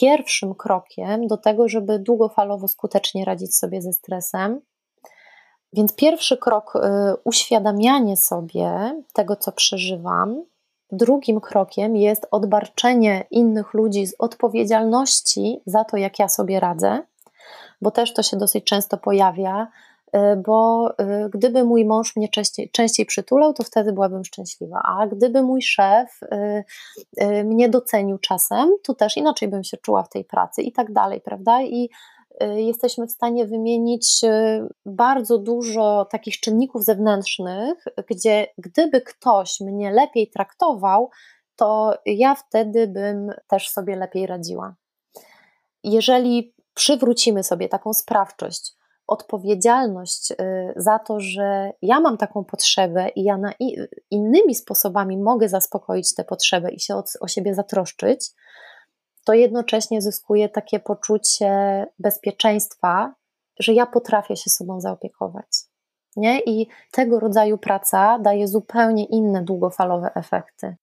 pierwszym krokiem do tego, żeby długofalowo skutecznie radzić sobie ze stresem. Więc pierwszy krok y, uświadamianie sobie tego, co przeżywam, drugim krokiem jest odbarczenie innych ludzi z odpowiedzialności za to, jak ja sobie radzę, bo też to się dosyć często pojawia, bo y, gdyby mój mąż mnie częściej, częściej przytulał, to wtedy byłabym szczęśliwa, a gdyby mój szef y, mnie docenił czasem, to też inaczej bym się czuła w tej pracy i tak dalej, prawda? I jesteśmy w stanie wymienić bardzo dużo takich czynników zewnętrznych, gdzie gdyby ktoś mnie lepiej traktował, to ja wtedy bym też sobie lepiej radziła. Jeżeli przywrócimy sobie taką sprawczość, odpowiedzialność y, za to, że ja mam taką potrzebę i ja na innymi sposobami mogę zaspokoić tę potrzebę i się o, siebie zatroszczyć, to jednocześnie zyskuje takie poczucie bezpieczeństwa, że ja potrafię się sobą zaopiekować. Nie? I tego rodzaju praca daje zupełnie inne długofalowe efekty.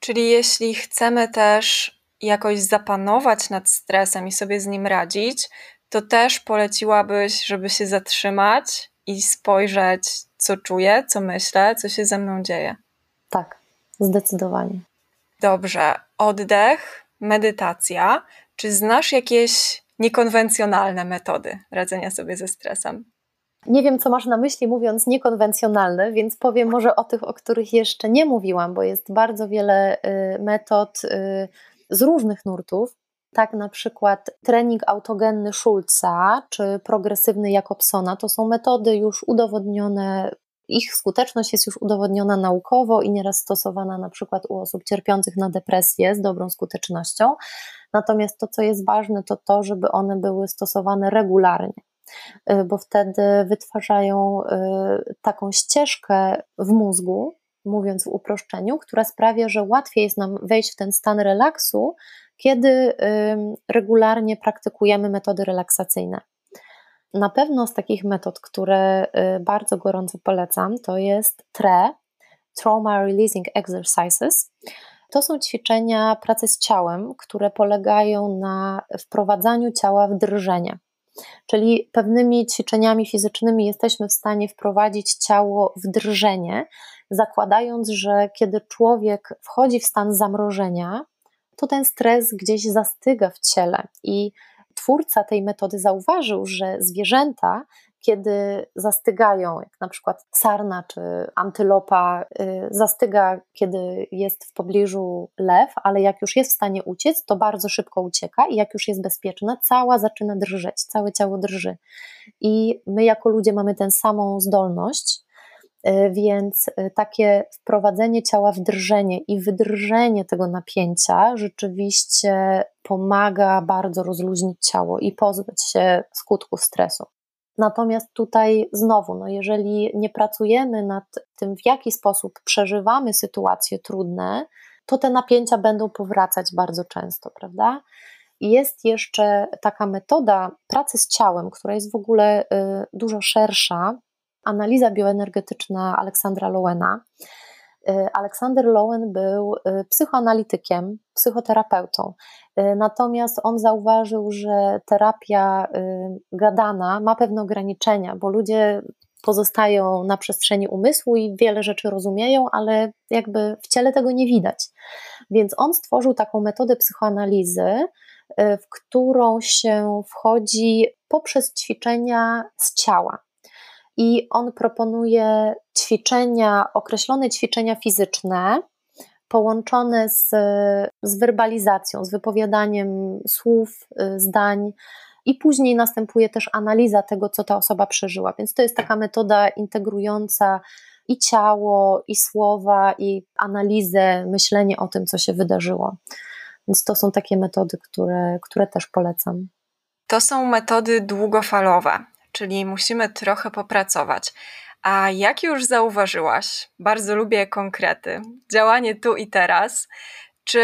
Czyli jeśli chcemy też jakoś zapanować nad stresem i sobie z nim radzić, to też poleciłabyś, żeby się zatrzymać i spojrzeć, co czuję, co myślę, co się ze mną dzieje. Tak, zdecydowanie. Dobrze. Oddech, medytacja. Czy znasz jakieś niekonwencjonalne metody radzenia sobie ze stresem? Nie wiem, co masz na myśli, mówiąc niekonwencjonalne, więc powiem może o tych, o których jeszcze nie mówiłam, bo jest bardzo wiele y, metod y, z różnych nurtów. Tak, na przykład trening autogenny Schulza czy progresywny Jakobsona to są metody już udowodnione, ich skuteczność jest już udowodniona naukowo i nieraz stosowana na przykład u osób cierpiących na depresję z dobrą skutecznością. Natomiast to, co jest ważne, to to, żeby one były stosowane regularnie y, bo wtedy wytwarzają y, taką ścieżkę w mózgu, mówiąc w uproszczeniu, która sprawia, że łatwiej jest nam wejść w ten stan relaksu, kiedy regularnie praktykujemy metody relaksacyjne. Na pewno z takich metod, które y, bardzo gorąco polecam, to jest TRE, Trauma Releasing Exercises. To są ćwiczenia pracy z ciałem, które polegają na wprowadzaniu ciała w drżenie. Czyli pewnymi ćwiczeniami fizycznymi jesteśmy w stanie wprowadzić ciało w drżenie, zakładając, że kiedy człowiek wchodzi w stan zamrożenia, to ten stres gdzieś zastyga w ciele i twórca tej metody zauważył, że zwierzęta, kiedy zastygają, jak na przykład sarna czy antylopa, y, zastyga, kiedy jest w pobliżu lew, ale jak już jest w stanie uciec, to bardzo szybko ucieka i jak już jest bezpieczna, cała zaczyna drżeć, całe ciało drży. I my jako ludzie mamy tę samą zdolność, więc y, takie wprowadzenie ciała w drżenie i wydrżenie tego napięcia rzeczywiście pomaga bardzo rozluźnić ciało i pozbyć się skutków stresu. Natomiast tutaj znowu, no jeżeli nie pracujemy nad tym, w jaki sposób przeżywamy sytuacje trudne, to te napięcia będą powracać bardzo często, prawda? Jest jeszcze taka metoda pracy z ciałem, która jest w ogóle y, dużo szersza. Analiza bioenergetyczna Aleksandra Lowena. Y, Aleksander Lowen był y, psychoanalitykiem, psychoterapeutą. Y, natomiast on zauważył, że terapia gadana ma pewne ograniczenia, bo ludzie pozostają na przestrzeni umysłu i wiele rzeczy rozumieją, ale jakby w ciele tego nie widać. Więc on stworzył taką metodę psychoanalizy, w którą się wchodzi poprzez ćwiczenia z ciała i on proponuje ćwiczenia, określone ćwiczenia fizyczne, połączone z, z werbalizacją, z wypowiadaniem słów, y, zdań, i później następuje też analiza tego, co ta osoba przeżyła. Więc to jest taka metoda integrująca i ciało, i słowa, i analizę, myślenie o tym, co się wydarzyło. Więc to są takie metody, które, które też polecam. To są metody długofalowe czyli musimy trochę popracować. A jak już zauważyłaś, bardzo lubię konkrety, działanie tu i teraz. Czy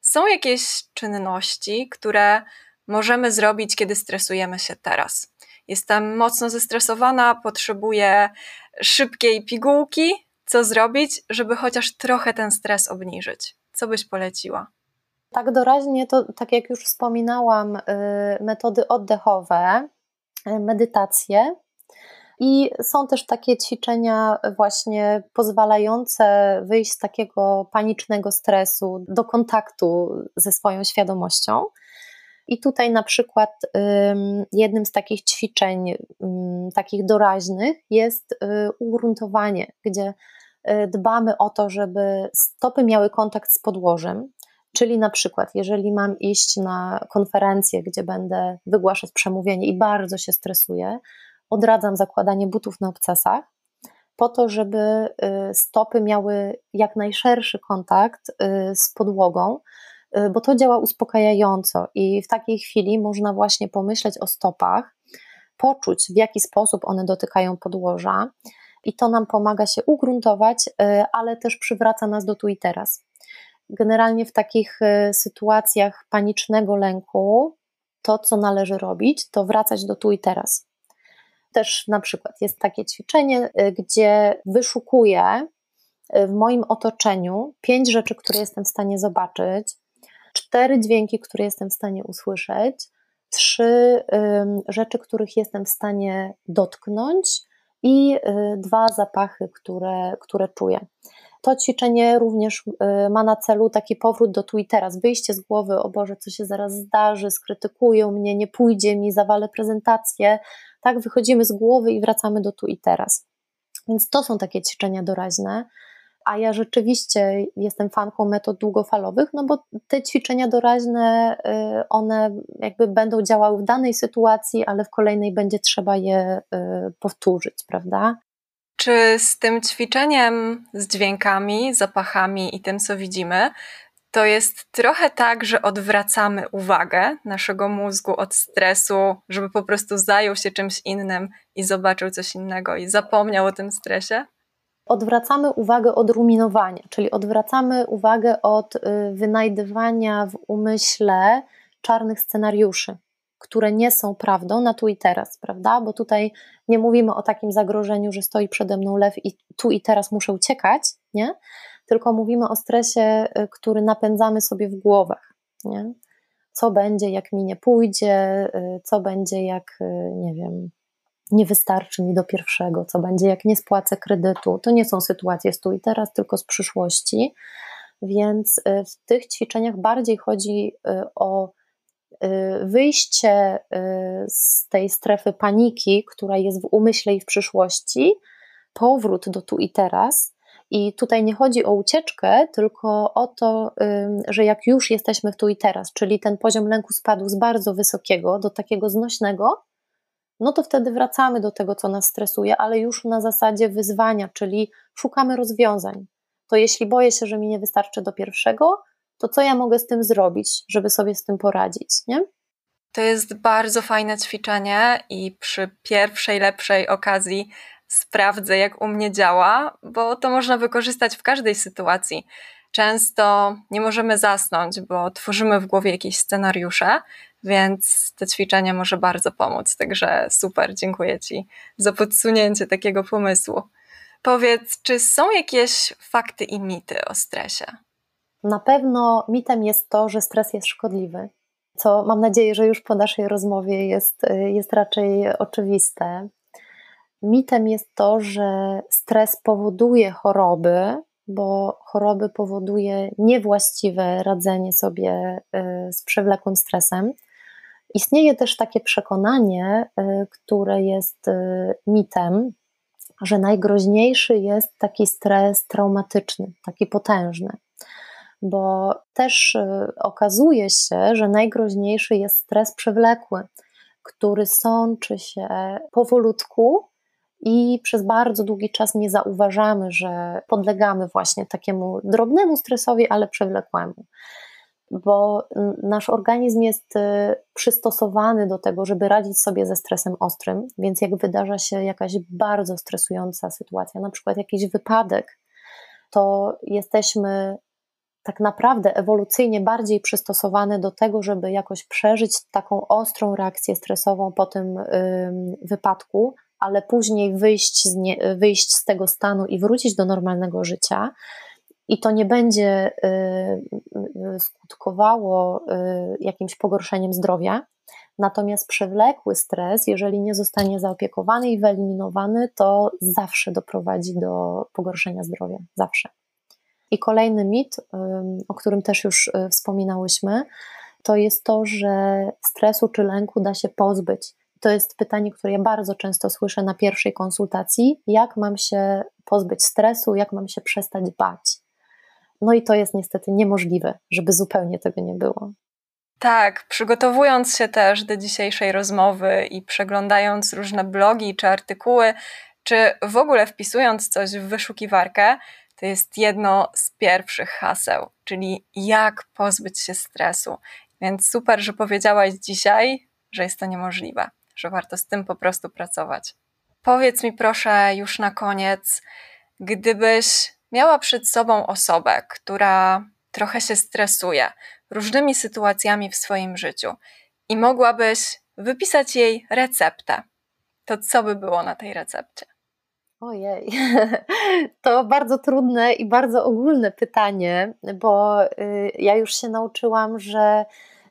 są jakieś czynności, które możemy zrobić, kiedy stresujemy się teraz? Jestem mocno zestresowana, potrzebuję szybkiej pigułki. Co zrobić, żeby chociaż trochę ten stres obniżyć? Co byś poleciła? Tak doraźnie, to tak jak już wspominałam, y, metody oddechowe, E, medytację, I są też takie ćwiczenia, właśnie pozwalające wyjść z takiego panicznego stresu do kontaktu ze swoją świadomością. I tutaj na przykład jednym z takich ćwiczeń, takich doraźnych, jest y, ugruntowanie, gdzie y, dbamy o to, żeby stopy miały kontakt z podłożem. Czyli na przykład, jeżeli mam iść na konferencję, gdzie będę wygłaszać przemówienie i bardzo się stresuję, odradzam zakładanie butów na obcasach, po to, żeby y, stopy miały jak najszerszy kontakt z podłogą, Y, bo to działa uspokajająco i w takiej chwili można właśnie pomyśleć o stopach, poczuć w jaki sposób one dotykają podłoża i to nam pomaga się ugruntować, y, ale też przywraca nas do tu i teraz. Generalnie w takich y, sytuacjach panicznego lęku to, co należy robić, to wracać do tu i teraz. Też na przykład jest takie ćwiczenie, gdzie wyszukuję w moim otoczeniu pięć rzeczy, które jestem w stanie zobaczyć, cztery dźwięki, które jestem w stanie usłyszeć, trzy rzeczy, których jestem w stanie dotknąć i y, dwa zapachy, które, które czuję. To ćwiczenie również y, ma na celu taki powrót do tu i teraz, wyjście z głowy, o Boże, co się zaraz zdarzy, skrytykują mnie, nie pójdzie mi, zawalę prezentację. Tak, wychodzimy z głowy i wracamy do tu i teraz. Więc to są takie ćwiczenia doraźne a ja rzeczywiście jestem fanką metod długofalowych, no bo te ćwiczenia doraźne, y, one jakby będą działały w danej sytuacji, ale w kolejnej będzie trzeba je y, powtórzyć, prawda? Czy z tym ćwiczeniem, z dźwiękami, zapachami i tym, co widzimy, to jest trochę tak, że odwracamy uwagę naszego mózgu od stresu, żeby po prostu zajął się czymś innym i zobaczył coś innego i zapomniał o tym stresie? odwracamy uwagę od ruminowania, czyli odwracamy uwagę od y, wynajdywania w umyśle czarnych scenariuszy, które nie są prawdą na tu i teraz, prawda? Bo tutaj nie mówimy o takim zagrożeniu, że stoi przede mną lew i tu i teraz muszę uciekać, nie? Tylko mówimy o stresie, y, który napędzamy sobie w głowach, nie? Co będzie, jak mi nie pójdzie, y, co będzie, jak, nie wiem, nie wystarczy mi do pierwszego, co będzie, jak nie spłacę kredytu. To nie są sytuacje z tu i teraz, tylko z przyszłości. Więc y, w tych ćwiczeniach bardziej chodzi y, o y, wyjście z tej strefy paniki, która jest w umyśle i w przyszłości, powrót do tu i teraz. I tutaj nie chodzi o ucieczkę, tylko o to, że jak już jesteśmy w tu i teraz, czyli ten poziom lęku spadł z bardzo wysokiego do takiego znośnego, no to wtedy wracamy do tego, co nas stresuje, ale już na zasadzie wyzwania, czyli szukamy rozwiązań. To jeśli boję się, że mi nie wystarczy do pierwszego, to co ja mogę z tym zrobić, żeby sobie z tym poradzić, nie? To jest bardzo fajne ćwiczenie i przy pierwszej, lepszej okazji sprawdzę, jak u mnie działa, bo to można wykorzystać w każdej sytuacji. Często nie możemy zasnąć, bo tworzymy w głowie jakieś scenariusze, więc to ćwiczenie może bardzo pomóc. Także super, dziękuję Ci za podsunięcie takiego pomysłu. Powiedz, czy są jakieś fakty i mity o stresie? Na pewno mitem jest to, że stres jest szkodliwy, co mam nadzieję, że już po naszej rozmowie jest, jest raczej oczywiste. Mitem jest to, że stres powoduje choroby, bo choroby powoduje niewłaściwe radzenie sobie y, z przewlekłym stresem. Istnieje też takie przekonanie, y, które jest y, mitem, że najgroźniejszy jest taki stres traumatyczny, taki potężny. Bo też okazuje się, że najgroźniejszy jest stres przewlekły, który sączy się powolutku i przez bardzo długi czas nie zauważamy, że podlegamy właśnie takiemu drobnemu stresowi, ale przewlekłemu. Bo nasz organizm jest y, przystosowany do tego, żeby radzić sobie ze stresem ostrym, więc jak wydarza się jakaś bardzo stresująca sytuacja, na przykład jakiś wypadek, to jesteśmy tak naprawdę ewolucyjnie bardziej przystosowane do tego, żeby jakoś przeżyć taką ostrą reakcję stresową po tym wypadku, ale później wyjść z, nie, wyjść z tego stanu i wrócić do normalnego życia. I to nie będzie y, y, skutkowało y, jakimś pogorszeniem zdrowia, Natomiast przewlekły stres, jeżeli nie zostanie zaopiekowany i wyeliminowany, to zawsze doprowadzi do pogorszenia zdrowia. Zawsze. I kolejny mit, o którym też już y, wspominałyśmy, to jest to, że stresu czy lęku da się pozbyć. To jest pytanie, które ja bardzo często słyszę na pierwszej konsultacji: jak mam się pozbyć stresu, jak mam się przestać bać? No i to jest niestety niemożliwe, żeby zupełnie tego nie było. Tak, przygotowując się też do dzisiejszej rozmowy i przeglądając różne blogi czy artykuły, czy w ogóle wpisując coś w wyszukiwarkę, to jest jedno z pierwszych haseł, czyli jak pozbyć się stresu. Więc super, że powiedziałaś dzisiaj, że jest to niemożliwe, że warto z tym po prostu pracować. Powiedz mi proszę już na koniec, gdybyś miała przed sobą osobę, która trochę się stresuje różnymi sytuacjami w swoim życiu i mogłabyś wypisać jej receptę, to co by było na tej recepcie? Ojej, to bardzo trudne i bardzo ogólne pytanie, bo y, ja już się nauczyłam, że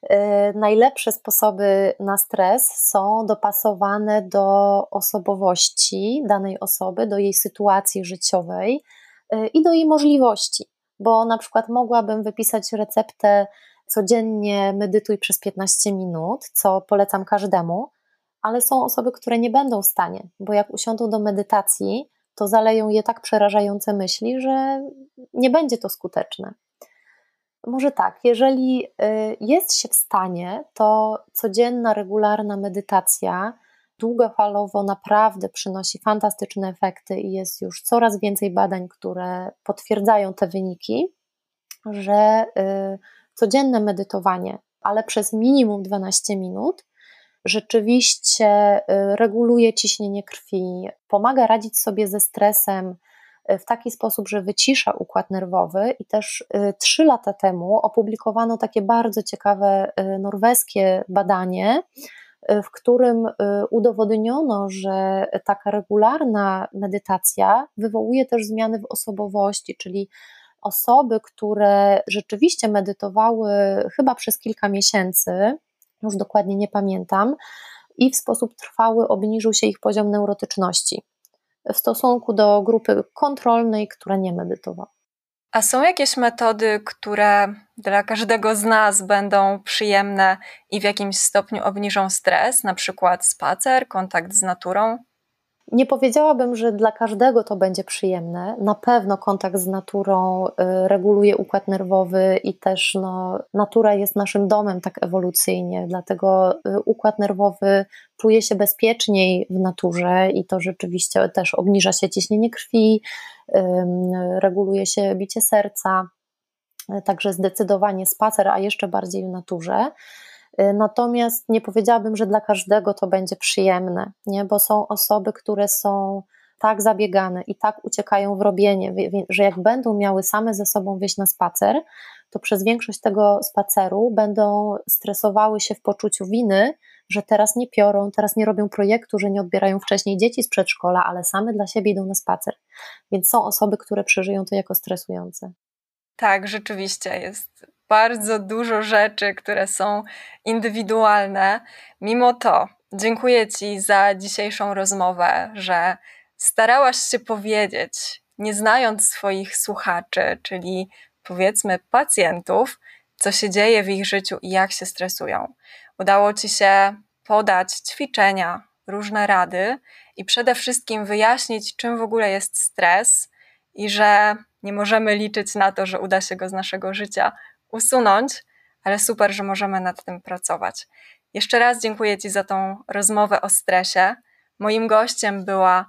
y, najlepsze sposoby na stres są dopasowane do osobowości danej osoby, do jej sytuacji życiowej y, i do jej możliwości. Bo na przykład mogłabym wypisać receptę codziennie medytuj przez 15 minut, co polecam każdemu, ale są osoby, które nie będą w stanie, bo jak usiądą do medytacji, to zaleją je tak przerażające myśli, że nie będzie to skuteczne. Może tak, jeżeli y, jest się w stanie, to codzienna, regularna medytacja długofalowo naprawdę przynosi fantastyczne efekty i jest już coraz więcej badań, które potwierdzają te wyniki, że y, codzienne medytowanie, ale przez minimum 12 minut, rzeczywiście y, reguluje ciśnienie krwi, pomaga radzić sobie ze stresem y, w taki sposób, że wycisza układ nerwowy. I też y, trzy lata temu opublikowano takie bardzo ciekawe norweskie badanie, w którym udowodniono, że taka regularna medytacja wywołuje też zmiany w osobowości, czyli osoby, które rzeczywiście medytowały chyba przez kilka miesięcy, już dokładnie nie pamiętam, i w sposób trwały obniżył się ich poziom neurotyczności w stosunku do grupy kontrolnej, która nie medytowała. A są jakieś metody, które dla każdego z nas będą przyjemne i w jakimś stopniu obniżą stres, na przykład spacer, kontakt z naturą? Nie powiedziałabym, że dla każdego to będzie przyjemne. Na pewno kontakt z naturą y, reguluje układ nerwowy i też no, natura jest naszym domem tak ewolucyjnie, dlatego y, układ nerwowy czuje się bezpieczniej w naturze i to rzeczywiście też obniża się ciśnienie krwi, reguluje się bicie serca. Także zdecydowanie spacer, a jeszcze bardziej w naturze. Y, natomiast nie powiedziałabym, że dla każdego to będzie przyjemne, nie? bo są osoby, które są tak zabiegane i tak uciekają w robienie, że jak będą miały same ze sobą wyjść na spacer, to przez większość tego spaceru będą stresowały się w poczuciu winy, że teraz nie piorą, teraz nie robią projektu, że nie odbierają wcześniej dzieci z przedszkola, ale same dla siebie idą na spacer. Więc są osoby, które przeżyją to jako stresujące. Tak, rzeczywiście jest bardzo dużo rzeczy, które są indywidualne. Mimo to dziękuję Ci za dzisiejszą rozmowę, że starałaś się powiedzieć, nie znając swoich słuchaczy, czyli powiedzmy pacjentów, co się dzieje w ich życiu i jak się stresują. Udało Ci się podać ćwiczenia, różne rady i przede wszystkim wyjaśnić, czym w ogóle jest stres i że nie możemy liczyć na to, że uda się go z naszego życia usunąć, ale super, że możemy nad tym pracować. Jeszcze raz dziękuję Ci za tą rozmowę o stresie. Moim gościem była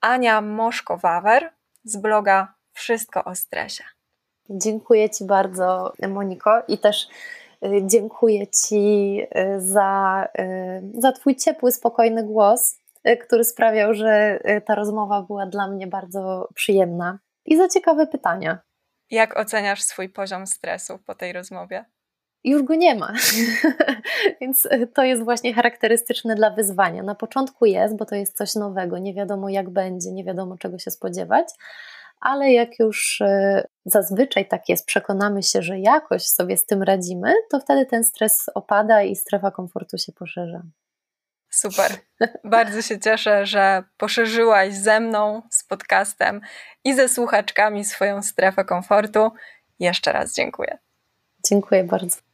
Ania Moszko-Wawer z bloga Wszystko o stresie. Dziękuję Ci bardzo, Moniko, i też y, dziękuję Ci y, za, y, za Twój ciepły, spokojny głos, który sprawiał, że ta rozmowa była dla mnie bardzo przyjemna i za ciekawe pytania. Jak oceniasz swój poziom stresu po tej rozmowie? Już go nie ma. Więc e, to jest właśnie charakterystyczne dla wyzwania. Na początku jest, bo to jest coś nowego, nie wiadomo jak będzie, nie wiadomo czego się spodziewać, ale jak już e, zazwyczaj tak jest, przekonamy się, że jakoś sobie z tym radzimy, to wtedy ten stres opada i strefa komfortu się poszerza. Super. Bardzo się cieszę, że poszerzyłaś ze mną, z podcastem i ze słuchaczkami swoją strefę komfortu. Jeszcze raz dziękuję. Dziękuję bardzo.